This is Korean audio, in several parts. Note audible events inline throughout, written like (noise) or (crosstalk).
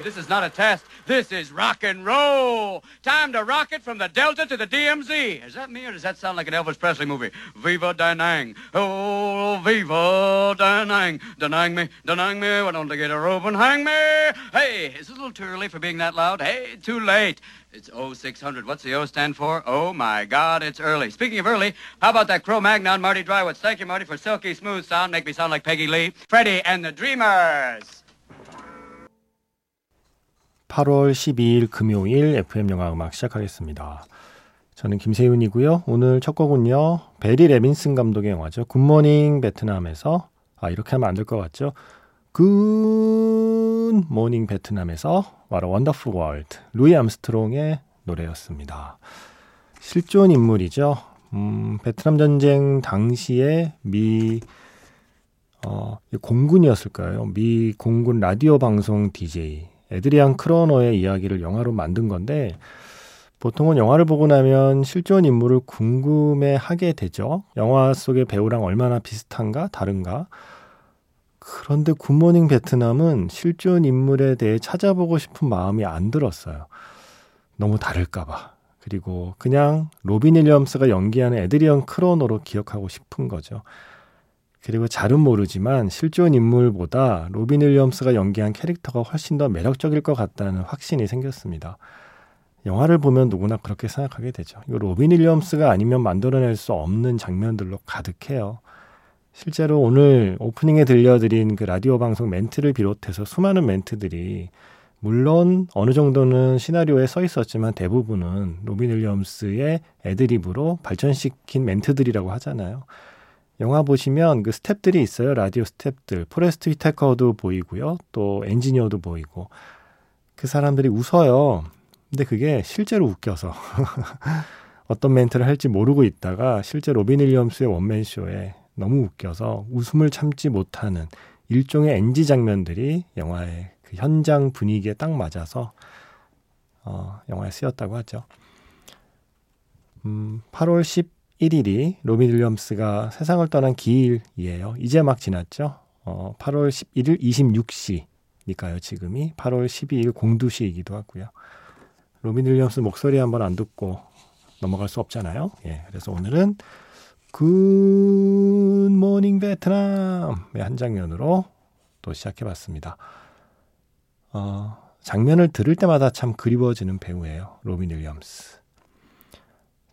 This is not a test. This is rock and roll. Time to rock it from the Delta to the DMZ. Is that me or does that sound like an Elvis Presley movie? Viva Danang. Oh, Viva Danang. Danang me, Danang me. Why don't they get a rope and hang me? Hey, is it a little too early for being that loud? Hey, too late. It's 0600. What's the O stand for? Oh my God, it's early. Speaking of early, how about that Cro Magnon, Marty Drywoods? Thank you, Marty, for silky smooth sound. Make me sound like Peggy Lee. Freddie and the Dreamers. 8월 12일 금요일 FM 영화 음악 시작하겠습니다. 저는 김세윤이고요. 오늘 첫 곡은요. 베리 레빈슨 감독의 영화죠. 굿모닝 베트남에서 아 이렇게 하면 안 될 것 같죠? 굿모닝 베트남에서 What a Wonderful World 루이 암스트롱의 노래였습니다. 실존 인물이죠. 음, 베트남 전쟁 당시에 미 어, 공군이었을까요? 미 공군 라디오 방송 DJ 에드리안 크로너의 이야기를 영화로 만든 건데 보통은 영화를 보고 나면 실존 인물을 궁금해 하게 되죠. 영화 속의 배우랑 얼마나 비슷한가, 다른가. 그런데 굿모닝 베트남은 실존 인물에 대해 찾아보고 싶은 마음이 안 들었어요. 너무 다를까봐. 그리고 그냥 로빈 윌리엄스가 연기하는 에드리언 크로너로 기억하고 싶은 거죠. 그리고 잘은 모르지만 실존 인물보다 로빈 윌리엄스가 연기한 캐릭터가 훨씬 더 매력적일 것 같다는 확신이 생겼습니다. 영화를 보면 누구나 그렇게 생각하게 되죠. 이거 로빈 윌리엄스가 아니면 만들어낼 수 없는 장면들로 가득해요. 실제로 오늘 오프닝에 들려드린 그 라디오 방송 멘트를 비롯해서 수많은 멘트들이 물론 어느 정도는 시나리오에 써 있었지만 대부분은 로빈 윌리엄스의 애드립으로 발전시킨 멘트들이라고 하잖아요. 영화 보시면 그 스탭들이 있어요. 라디오 스탭들. 포레스트 위테커도 보이고요. 또 엔지니어도 보이고. 그 사람들이 웃어요. 근데 그게 실제로 웃겨서. (laughs) 어떤 멘트를 할지 모르고 있다가 실제 로빈 윌리엄스의 원맨쇼에 너무 웃겨서 웃음을 참지 못하는 일종의 NG 장면들이 영화의 그 현장 분위기에 딱 맞아서 어, 영화에 쓰였다고 하죠. 음, 8월 10 1일이 로빈 윌리엄스가 세상을 떠난 기일이에요. 이제 막 지났죠. 어, 8월 11일 26시니까요. 지금이 8월 12일 공두시이기도 하고요. 로빈 윌리엄스 목소리 한번 안 듣고 넘어갈 수 없잖아요. 예, 그래서 오늘은 굿모닝 베트남의 한 장면으로 또 시작해봤습니다. 어, 장면을 들을 때마다 참 그리워지는 배우예요. 로빈 윌리엄스.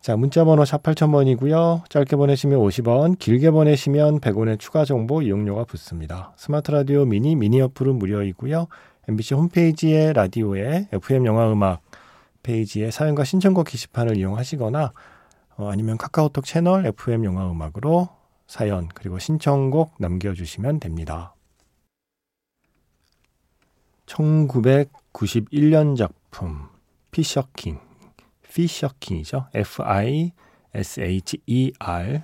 자, 문자번호 샵 8000번이고요. 짧게 보내시면 50원, 길게 보내시면 100원의 추가 정보 이용료가 붙습니다. 스마트 라디오 미니, 미니 어플은 무료이고요. MBC 홈페이지에 라디오에 FM 영화 음악 페이지에 사연과 신청곡 게시판을 이용하시거나 어, 아니면 카카오톡 채널 FM 영화 음악으로 사연 그리고 신청곡 남겨주시면 됩니다. 1991년 작품 피셔킹 피셔킹이죠. F-I-S-H-E-R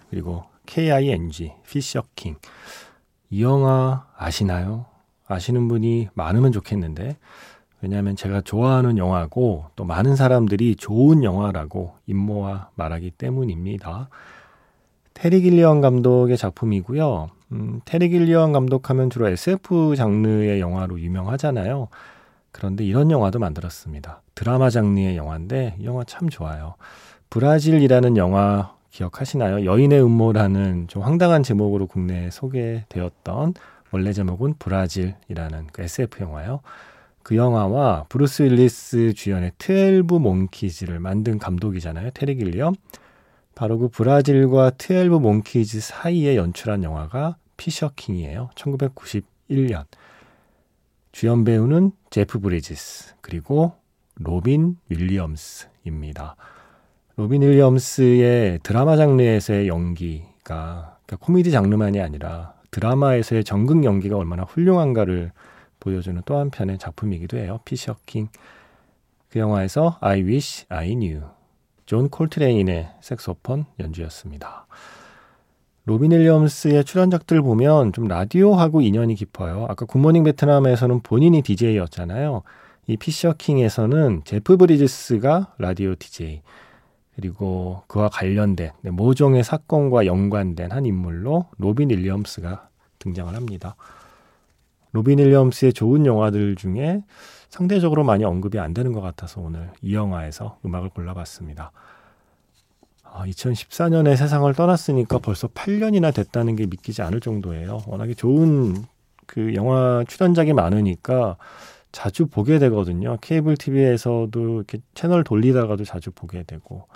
그리고 K-I-N-G 피셔킹 이 영화 아시나요? 아시는 분이 많으면 좋겠는데 왜냐하면 제가 좋아하는 영화고 또 많은 사람들이 좋은 영화라고 임모와 말하기 때문입니다. 테리 길리언 감독의 작품이고요. 음, 테리 길리언 감독하면 주로 SF 장르의 영화로 유명하잖아요. 그런데 이런 영화도 만들었습니다. 드라마 장르의 영화인데 이 영화 참 좋아요. 브라질이라는 영화 기억하시나요? 여인의 음모라는 좀 황당한 제목으로 국내에 소개되었던 원래 제목은 브라질이라는 그 SF 영화요. 그 영화와 브루스 윌리스 주연의 Twelve Monkeys를 만든 감독이잖아요. 테리 길리엄. 바로 그 브라질과 Twelve Monkeys 사이에 연출한 영화가 피셔킹이에요. 1991년. 주연 배우는 제프 브리지스 그리고 로빈 윌리엄스입니다. 로빈 윌리엄스의 드라마 장르에서의 연기가 그러니까 코미디 장르만이 아니라 드라마에서의 정극 연기가 얼마나 훌륭한가를 보여주는 또 한편의 작품이기도 해요. 피셔킹. 그 영화에서 I Wish I Knew. 존 콜트레인의 색소폰 연주였습니다. 로빈 윌리엄스의 출연작들 보면 좀 라디오하고 인연이 깊어요. 아까 굿모닝 베트남에서는 본인이 DJ였잖아요. 이 피셔킹에서는 제프 브리지스가 라디오 DJ 그리고 그와 관련된 네, 모종의 사건과 연관된 한 인물로 로빈 윌리엄스가 등장을 합니다. 로빈 윌리엄스의 좋은 영화들 중에 상대적으로 많이 언급이 안 되는 것 같아서 오늘 이 영화에서 음악을 골라봤습니다. 아, 2014년에 세상을 떠났으니까 벌써 8년이나 됐다는 게 믿기지 않을 정도예요. 워낙에 좋은 그 영화 출연작이 많으니까 자주 보게 되거든요. 케이블 TV에서도 이렇게 채널 돌리다가도 자주 보게 되고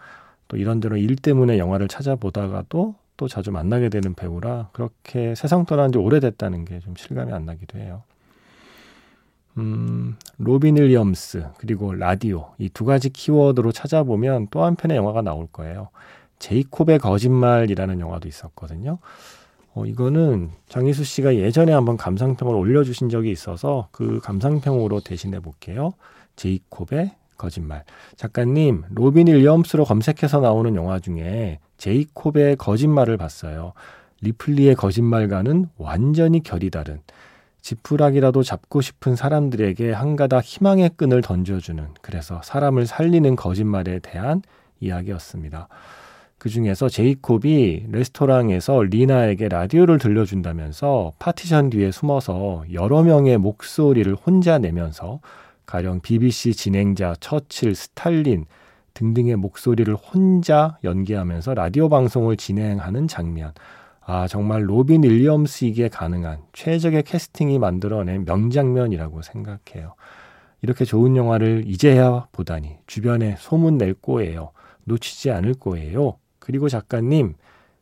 또 이런대로 일 때문에 영화를 찾아보다가도 또 자주 만나게 되는 배우라 그렇게 세상 떠난 지 오래됐다는 게 좀 실감이 안 나기도 해요. 음, 로빈 윌리엄스 그리고 라디오 이 두 가지 키워드로 찾아보면 또 한편의 영화가 나올 거예요. 제이콥의 거짓말이라는 영화도 있었거든요. 어, 이거는 장희수 씨가 예전에 한번 감상평을 올려주신 적이 있어서 그 감상평으로 대신해 볼게요. 제이콥의 거짓말. 작가님, 로빈 윌리엄스로 검색해서 나오는 영화 중에 제이콥의 거짓말을 봤어요. 리플리의 거짓말과는 완전히 결이 다른 지푸라기라도 잡고 싶은 사람들에게 한 가닥 희망의 끈을 던져주는 그래서 사람을 살리는 거짓말에 대한 이야기였습니다. 그 중에서 제이콥이 레스토랑에서 리나에게 라디오를 들려준다면서 파티션 뒤에 숨어서 여러 명의 목소리를 혼자 내면서 가령 BBC 진행자 처칠, 스탈린 등등의 목소리를 혼자 연기하면서 라디오 방송을 진행하는 장면. 아, 정말 로빈 윌리엄스이기에 가능한 최적의 캐스팅이 만들어낸 명장면이라고 생각해요. 이렇게 좋은 영화를 이제야 보다니 주변에 소문 낼 거예요. 놓치지 않을 거예요. 그리고 작가님,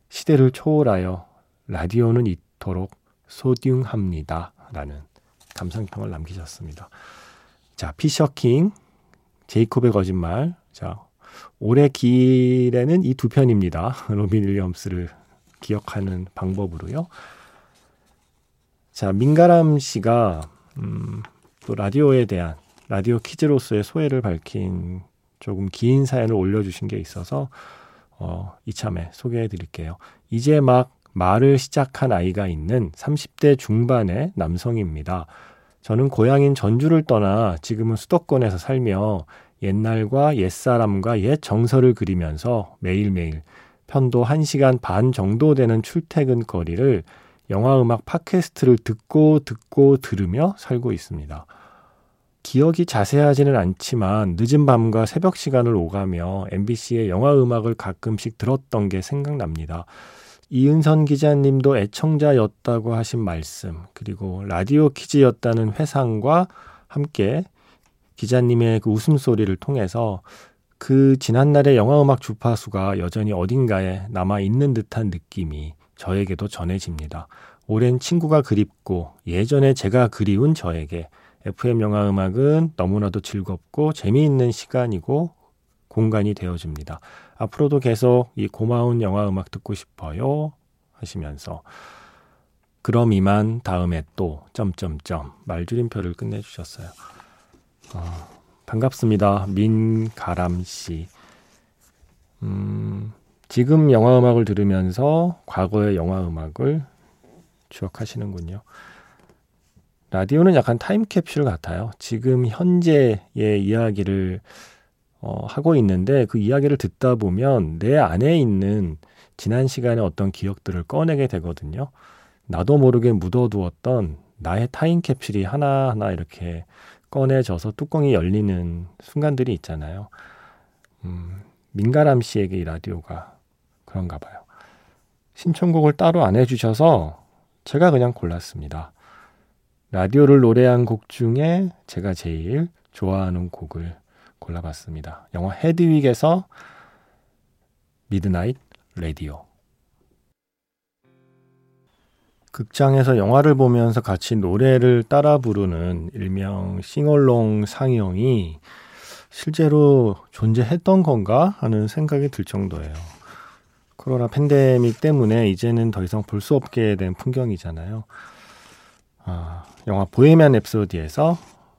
시대를 초월하여 라디오는 이토록 소중합니다. 라는 감상평을 남기셨습니다. 자, 피셔킹, 제이콥의 거짓말. 자, 올해 길에는 이 두 편입니다. (laughs) 로빈 윌리엄스를 기억하는 방법으로요. 자, 민가람 씨가 음, 또 라디오에 대한 라디오 퀴즈로서의 소회를 밝힌 조금 긴 사연을 올려주신 게 있어서 어, 이참에 소개해 드릴게요. 이제 막 말을 시작한 아이가 있는 30대 중반의 남성입니다. 저는 고향인 전주를 떠나 지금은 수도권에서 살며 옛날과 옛사람과 옛 정서를 그리면서 매일매일 편도 1시간 반 정도 되는 출퇴근 거리를 영화 음악 팟캐스트를 듣고 듣고 들으며 살고 있습니다. 기억이 자세하지는 않지만 늦은 밤과 새벽 시간을 오가며 MBC의 영화 음악을 가끔씩 들었던 게 생각납니다. 이은선 기자님도 애청자였다고 하신 말씀, 그리고 라디오 퀴즈였다는 회상과 함께 기자님의 그 웃음소리를 통해서 그 지난날의 영화음악 주파수가 여전히 어딘가에 남아 있는 듯한 느낌이 저에게도 전해집니다. 오랜 친구가 그립고 예전에 제가 그리운 저에게 FM 영화 음악은 너무나도 즐겁고 재미있는 시간이고 공간이 되어줍니다. 앞으로도 계속 이 고마운 영화 음악 듣고 싶어요 하시면서 그럼 이만 다음에 또 점점점 말줄임표를 끝내주셨어요. 어. 반갑습니다. 민가람 씨. 음, 지금 영화 음악을 들으면서 과거의 영화 음악을 추억하시는군요. 라디오는 약간 타임캡슐 같아요. 지금 현재의 이야기를 어, 하고 있는데 그 이야기를 듣다 보면 내 안에 있는 지난 시간의 어떤 기억들을 꺼내게 되거든요. 나도 모르게 묻어두었던 나의 타임캡슐이 하나하나 이렇게 꺼내져서 뚜껑이 열리는 순간들이 있잖아요. 음, 민가람 씨에게 이 라디오가 그런가 봐요. 신청곡을 따로 안 해주셔서 제가 그냥 골랐습니다. 라디오를 노래한 곡 중에 제가 제일 좋아하는 곡을 골라봤습니다. 영화 헤드윅에서 Midnight Radio. 극장에서 영화를 보면서 같이 노래를 따라 부르는 일명 싱얼롱 상영이 실제로 존재했던 건가 하는 생각이 들 정도예요. 코로나 팬데믹 때문에 이제는 더 이상 볼 수 없게 된 풍경이잖아요. 아, 영화 Bohemian Rhapsody에서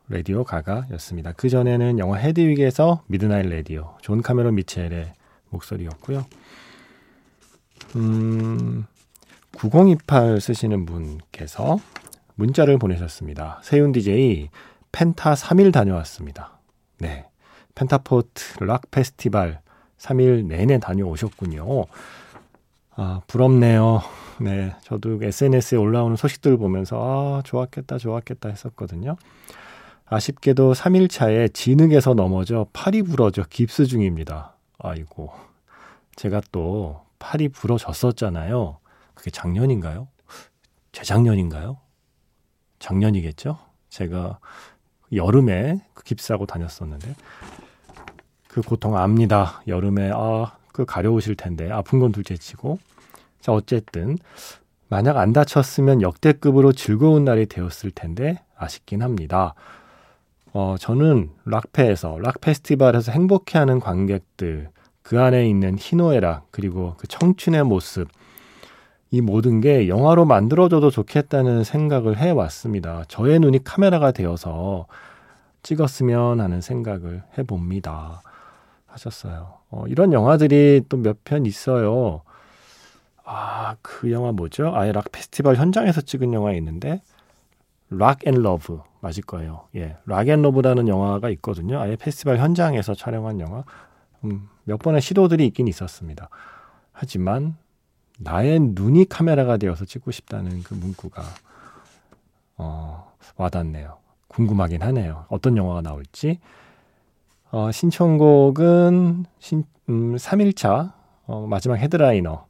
Radio Ga Ga였습니다. 그 전에는 영화 헤드윅에서 Midnight Radio 존 카메론 미첼의 목소리였고요. 음, 9028 쓰시는 분께서 문자를 보내셨습니다. 세윤 DJ 펜타 3일 다녀왔습니다. 네. 펜타포트 락 페스티벌 3일 내내 다녀오셨군요. 아, 부럽네요. 네, 저도 SNS에 올라오는 소식들 보면서 아, 좋았겠다, 좋았겠다 했었거든요. 아쉽게도 3일 차에 진흙에서 넘어져 팔이 부러져 깁스 중입니다. 아이고. 제가 또 팔이 부러졌었잖아요. 그게 작년인가요? 재작년인가요? 작년이겠죠? 제가 여름에 그 깁스하고 다녔었는데 그 고통 압니다. 여름에 아, 그 가려우실 텐데 아픈 건 둘째치고 자 어쨌든 만약 안 다쳤으면 역대급으로 즐거운 날이 되었을 텐데 아쉽긴 합니다. 어, 저는 락페에서 락 페스티벌에서 행복해하는 관객들 그 안에 있는 희노애락 그리고 그 청춘의 모습 이 모든 게 영화로 만들어져도 좋겠다는 생각을 해왔습니다. 저의 눈이 카메라가 되어서 찍었으면 하는 생각을 해봅니다. 하셨어요. 어, 이런 영화들이 또 몇 편 있어요. 아, 그 영화 뭐죠? 아예 락 페스티벌 현장에서 찍은 영화 있는데 Rock & Love 맞을 거예요. 예. Rock & Love라는 영화가 있거든요. 아예 페스티벌 현장에서 촬영한 영화. 음, 몇 번의 시도들이 있긴 있었습니다. 하지만 나의 눈이 카메라가 되어서 찍고 싶다는 그 문구가 어, 와닿네요. 궁금하긴 하네요. 어떤 영화가 나올지. 어, 신청곡은 신, 음, 3일차 어, 마지막 헤드라이너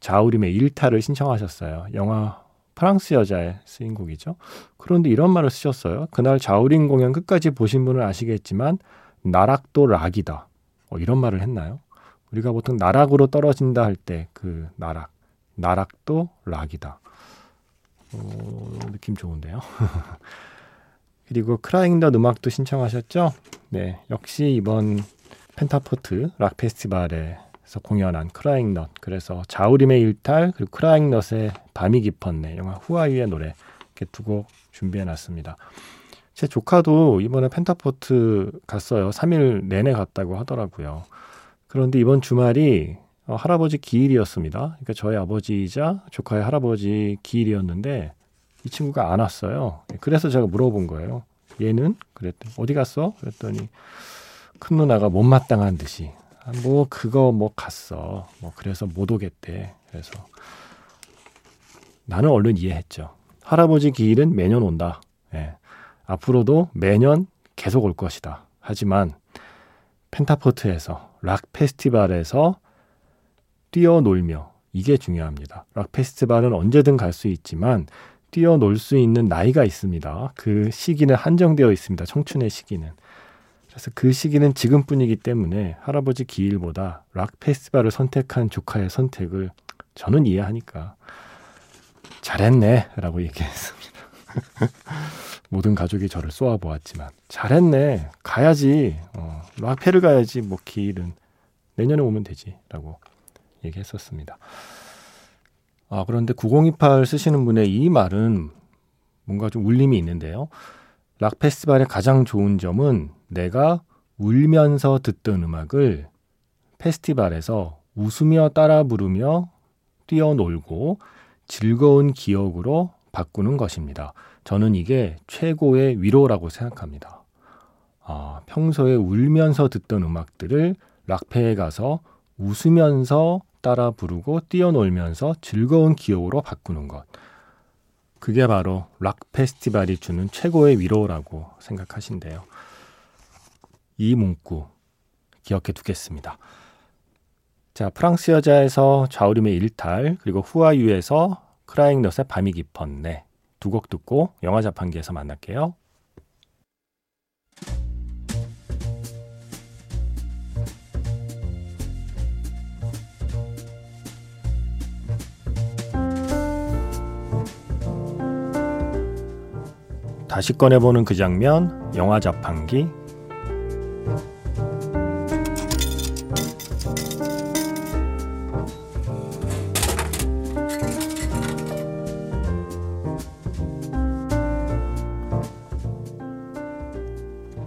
자우림의 일타를 신청하셨어요. 영화 프랑스 여자의 쓰인 곡이죠. 그런데 이런 말을 쓰셨어요. 그날 자우림 공연 끝까지 보신 분은 아시겠지만 나락도 락이다. 어, 이런 말을 했나요? 우리가 보통 나락으로 떨어진다 할 때 그 나락, 나락도 락이다. 어, 느낌 좋은데요. (laughs) 그리고 크라잉 더 음악도 신청하셨죠? 네, 역시 이번 펜타포트 락 페스티벌에서 공연한 크라잉 넛 그래서 자우림의 일탈 그리고 크라잉 넛의 밤이 깊었네 영화 후아유의 노래 이렇게 두 곡 준비해 놨습니다. 제 조카도 이번에 펜타포트 갔어요. 3일 내내 갔다고 하더라고요. 그런데 이번 주말이 어, 할아버지 기일이었습니다. 그러니까 저희 아버지이자 조카의 할아버지 기일이었는데 이 친구가 안 왔어요. 그래서 제가 물어본 거예요. 얘는? 그랬더니 어디 갔어? 그랬더니 큰 누나가 못마땅한 듯이 아, 뭐 그거 뭐 갔어. 뭐 그래서 못 오겠대. 그래서 나는 얼른 이해했죠. 할아버지 기일은 매년 온다. 예. 앞으로도 매년 계속 올 것이다. 하지만 펜타포트에서 락 페스티벌에서 뛰어놀며 이게 중요합니다. 락 페스티벌은 언제든 갈 수 있지만 뛰어놀 수 있는 나이가 있습니다. 그 시기는 한정되어 있습니다. 청춘의 시기는. 그래서 그 시기는 지금뿐이기 때문에 할아버지 기일보다 락 페스티벌을 선택한 조카의 선택을 저는 이해하니까 잘했네 라고 얘기했습니다. (laughs) 모든 가족이 저를 쏘아보았지만 잘했네 가야지 어, 락페를 가야지 뭐 기일은 내년에 오면 되지 라고 얘기했었습니다. 아, 그런데 9028 쓰시는 분의 이 말은 뭔가 좀 울림이 있는데요. 락 페스티벌의 가장 좋은 점은 내가 울면서 듣던 음악을 페스티벌에서 웃으며 따라 부르며 뛰어놀고 즐거운 기억으로 바꾸는 것입니다. 저는 이게 최고의 위로라고 생각합니다. 아, 평소에 울면서 듣던 음악들을 락페에 가서 웃으면서 따라 부르고 뛰어놀면서 즐거운 기억으로 바꾸는 것. 그게 바로 락 페스티벌이 주는 최고의 위로라고 생각하신대요. 이 문구 기억해 두겠습니다. 자, 프랑스 여자에서 좌우림의 일탈, 그리고 후아유에서 크라잉 넛의 밤이 깊었네. 두 곡 듣고 영화 자판기에서 만날게요. 다시 꺼내보는 그 장면, 영화 자판기.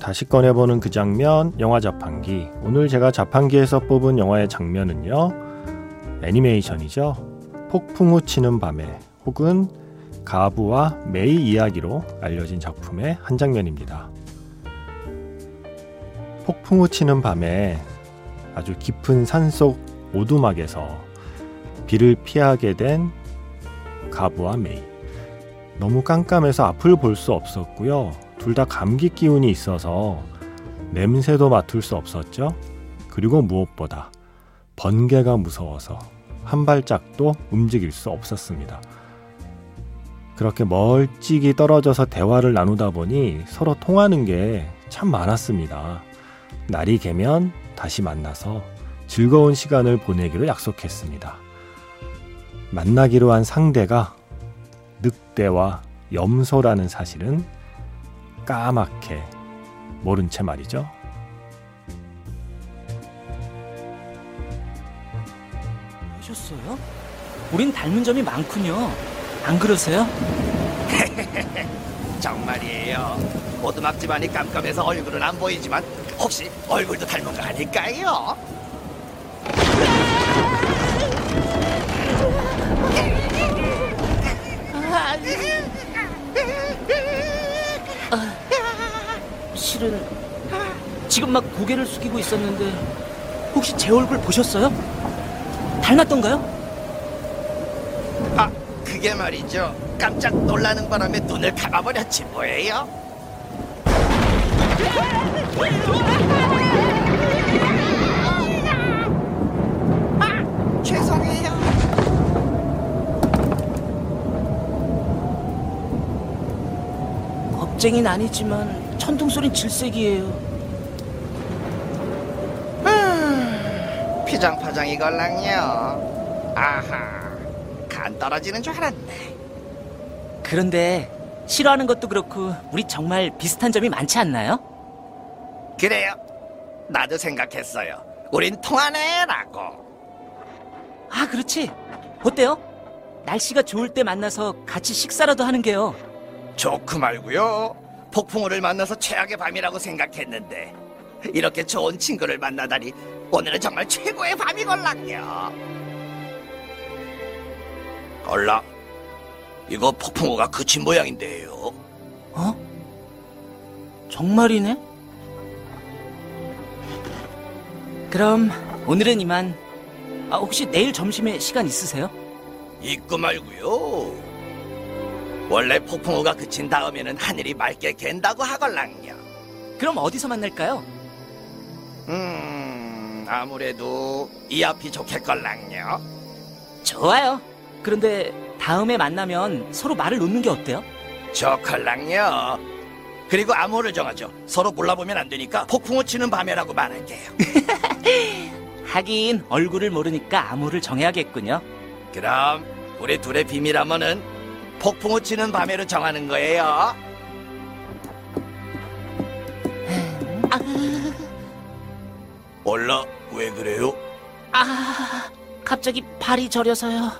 다시 꺼내보는 그 장면, 영화 자판기. 오늘 제가 자판기에서 뽑은 영화의 장면은요, 애니메이션이죠. 폭풍 우 치는 밤에, 혹은 가부와 메이 이야기로 알려진 작품의 한 장면입니다. 폭풍 우 치는 밤에 아주 깊은 산속 오두막에서 비를 피하게 된 가부와 메이. 너무 깜깜해서 앞을 볼 수 없었고요. 둘 다 감기 기운이 있어서 냄새도 맡을 수 없었죠. 그리고 무엇보다 번개가 무서워서 한 발짝도 움직일 수 없었습니다. 그렇게 멀찍이 떨어져서 대화를 나누다 보니 서로 통하는 게 참 많았습니다. 날이 개면 다시 만나서 즐거운 시간을 보내기로 약속했습니다. 만나기로 한 상대가 늑대와 염소라는 사실은 까맣게 모른 채 말이죠. 하셨어요? 우린 닮은 점이 많군요. 안 그러세요? (laughs) 정말이에요. 오두막 집안이 깜깜해서 얼굴은 안 보이지만 혹시 얼굴도 닮은 거 아닐까요? 막 고개를 숙이고 있었는데 혹시 제 얼굴 보셨어요? 닮았던가요? 아, 그게 말이죠. 깜짝 놀라는 바람에 눈을 감아버렸지 뭐예요? 아, 죄송해요. 겁쟁이는 아니지만 천둥 소린 질색이에요. 피장파장 이 걸랑요. 아하, 간 떨어지는 줄 알았네. 그런데 싫어하는 것도 그렇고 우리 정말 비슷한 점이 많지 않나요? 그래요. 나도 생각했어요. 우린 통하네라고. 아, 그렇지. 어때요? 날씨가 좋을 때 만나서 같이 식사라도 하는 게요. 좋고 말고요. 폭풍우를 만나서 최악의 밤이라고 생각했는데 이렇게 좋은 친구를 만나다니 오늘은 정말 최고의 밤이 걸랑요. 얼라, 이거 폭풍우가 그친 모양인데요. 어? 정말이네? 그럼 오늘은 이만. 아, 혹시 내일 점심에 시간 있으세요? 있고 말고요. 원래 폭풍우가 그친 다음에는 하늘이 맑게 갠다고 하걸랑요. 그럼 어디서 만날까요? 음, 아무래도 이 앞이 좋겠걸랑요. 좋아요. 그런데 다음에 만나면 서로 말을 놓는 게 어때요? 좋걸랑요. 그리고 암호를 정하죠. 서로 몰라보면 안 되니까 폭풍우 치는 밤에라고 말할게요. (laughs) 하긴 얼굴을 모르니까 암호를 정해야겠군요. 그럼 우리 둘의 비밀 암호는 폭풍우 치는 밤에로 정하는 거예요. 올라 왜 그래요? 아, 갑자기 발이 저려서요.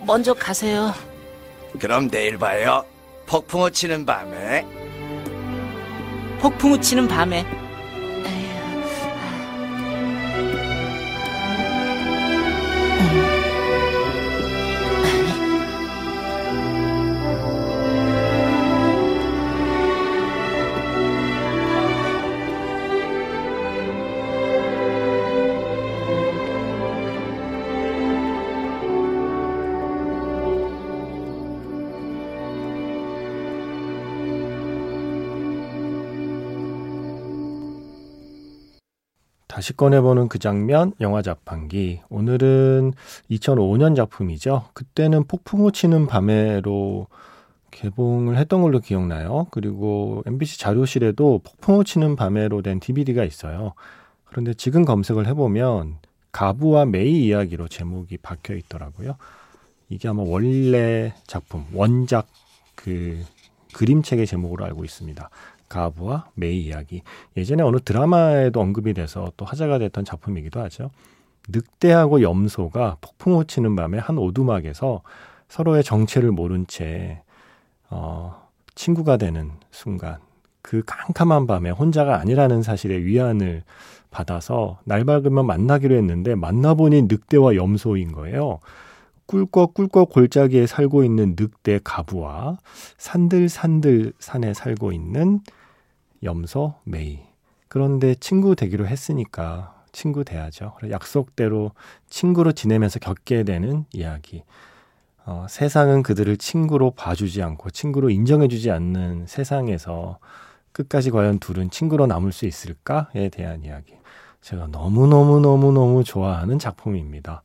먼저 가세요. 그럼 내일 봐요. 폭풍우 치는 밤에. 폭풍우 치는 밤에. 다시 꺼내보는 그 장면, 영화 자판기. 오늘은 2005년 작품이죠. 그때는 폭풍우 치는 밤에로 개봉을 했던 걸로 기억나요. 그리고 MBC 자료실에도 폭풍우 치는 밤에로 된 DVD가 있어요. 그런데 지금 검색을 해보면 가부와 메이 이야기로 제목이 박혀 있더라고요. 이게 아마 원래 작품, 원작 그 그림책의 제목으로 알고 있습니다. 가부와 메이 이야기. 예전에 어느 드라마에도 언급이 돼서 또 화제가 됐던 작품이기도 하죠. 늑대하고 염소가 폭풍우 치는 밤에 한 오두막에서 서로의 정체를 모른 채 어, 친구가 되는 순간 그 캄캄한 밤에 혼자가 아니라는 사실에 위안을 받아서 날 밝으면 만나기로 했는데 만나보니 늑대와 염소인 거예요. 꿀꺽꿀꺽 골짜기에 살고 있는 늑대 가부와 산들산들 산에 살고 있는 염소 메이. 그런데 친구 되기로 했으니까 친구 돼야죠. 약속대로 친구로 지내면서 겪게 되는 이야기. 어, 세상은 그들을 친구로 봐주지 않고 친구로 인정해주지 않는 세상에서 끝까지 과연 둘은 친구로 남을 수 있을까에 대한 이야기. 제가 너무너무너무너무 좋아하는 작품입니다.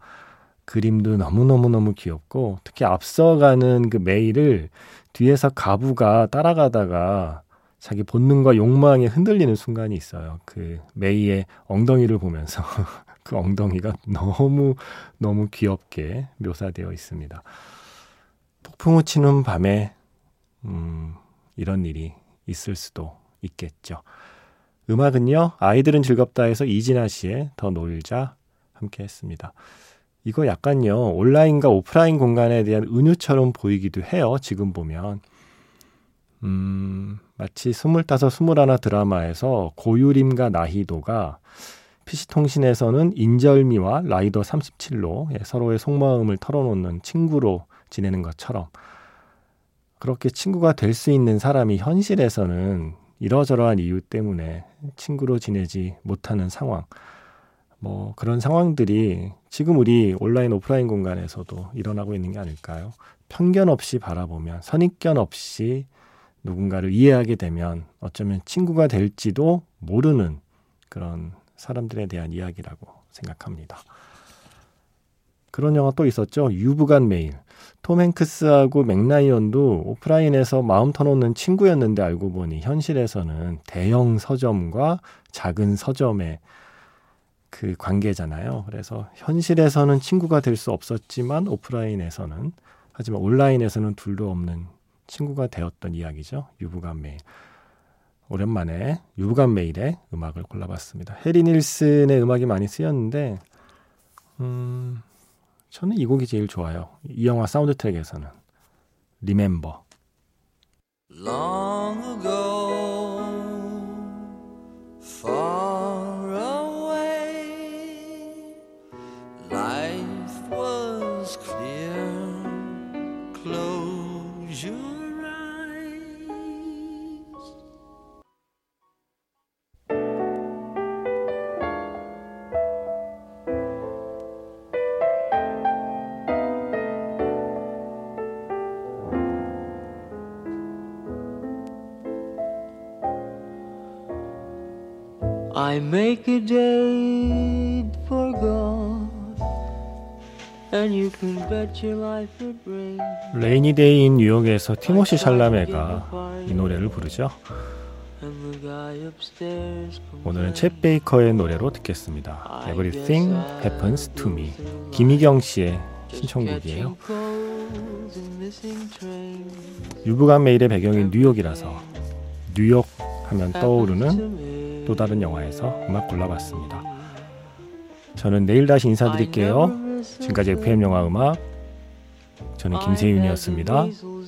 그림도 너무너무너무 귀엽고 특히 앞서가는 그 메일을 뒤에서 가부가 따라가다가 자기 본능과 욕망에 흔들리는 순간이 있어요. 그 메이의 엉덩이를 보면서 (laughs) 그 엉덩이가 너무 너무 귀엽게 묘사되어 있습니다. 폭풍우 치는 밤에 음, 이런 일이 있을 수도 있겠죠. 음악은요 아이들은 즐겁다해서 이진아 씨의 더 놀자 함께 했습니다. 이거 약간요 온라인과 오프라인 공간에 대한 은유처럼 보이기도 해요. 지금 보면 음, 마치 스물다섯, 스물하나 드라마에서 고유림과 나희도가 PC통신에서는 인절미와 라이더 37로 예, 서로의 속마음을 털어놓는 친구로 지내는 것처럼 그렇게 친구가 될 수 있는 사람이 현실에서는 이러저러한 이유 때문에 친구로 지내지 못하는 상황, 뭐 그런 상황들이 지금 우리 온라인 오프라인 공간에서도 일어나고 있는 게 아닐까요? 편견 없이 바라보면 선입견 없이 누군가를 이해하게 되면 어쩌면 친구가 될지도 모르는 그런 사람들에 대한 이야기라고 생각합니다. 그런 영화 또 있었죠. 유부간 메일. 톰 행크스하고 맥라이언도 오프라인에서 마음 터놓는 친구였는데 알고 보니 현실에서는 대형 서점과 작은 서점의 그 관계잖아요. 그래서 현실에서는 친구가 될 수 없었지만 오프라인에서는 하지만 온라인에서는 둘도 없는 친구가 되었던 이야기죠. You've Got Mail. 오랜만에 You've Got Mail의 음악을 골라봤습니다. 해리 닐슨의 음악이 많이 쓰였는데, 음, 저는 이 곡이 제일 좋아요. 이 영화 사운드 트랙에서는. 리 I make a date for golf, and you can bet your life it rains. Rainy Day in New York에서 티모시 샬라메가 이 노래를 부르죠. And the guy upstairs 오늘은 쳇 베이커의 노래로 듣겠습니다. Everything Happens to Me. 김희경 씨의 신청곡이에요. You've Got Mail의 배경이 뉴욕이라서 뉴욕 하면 떠오르는 또 다른 영화에서 음악 골라봤습니다. 저는 내일 다시 인사드릴게요. 지금까지 FM 영화 음악 저는 김세윤이었습니다.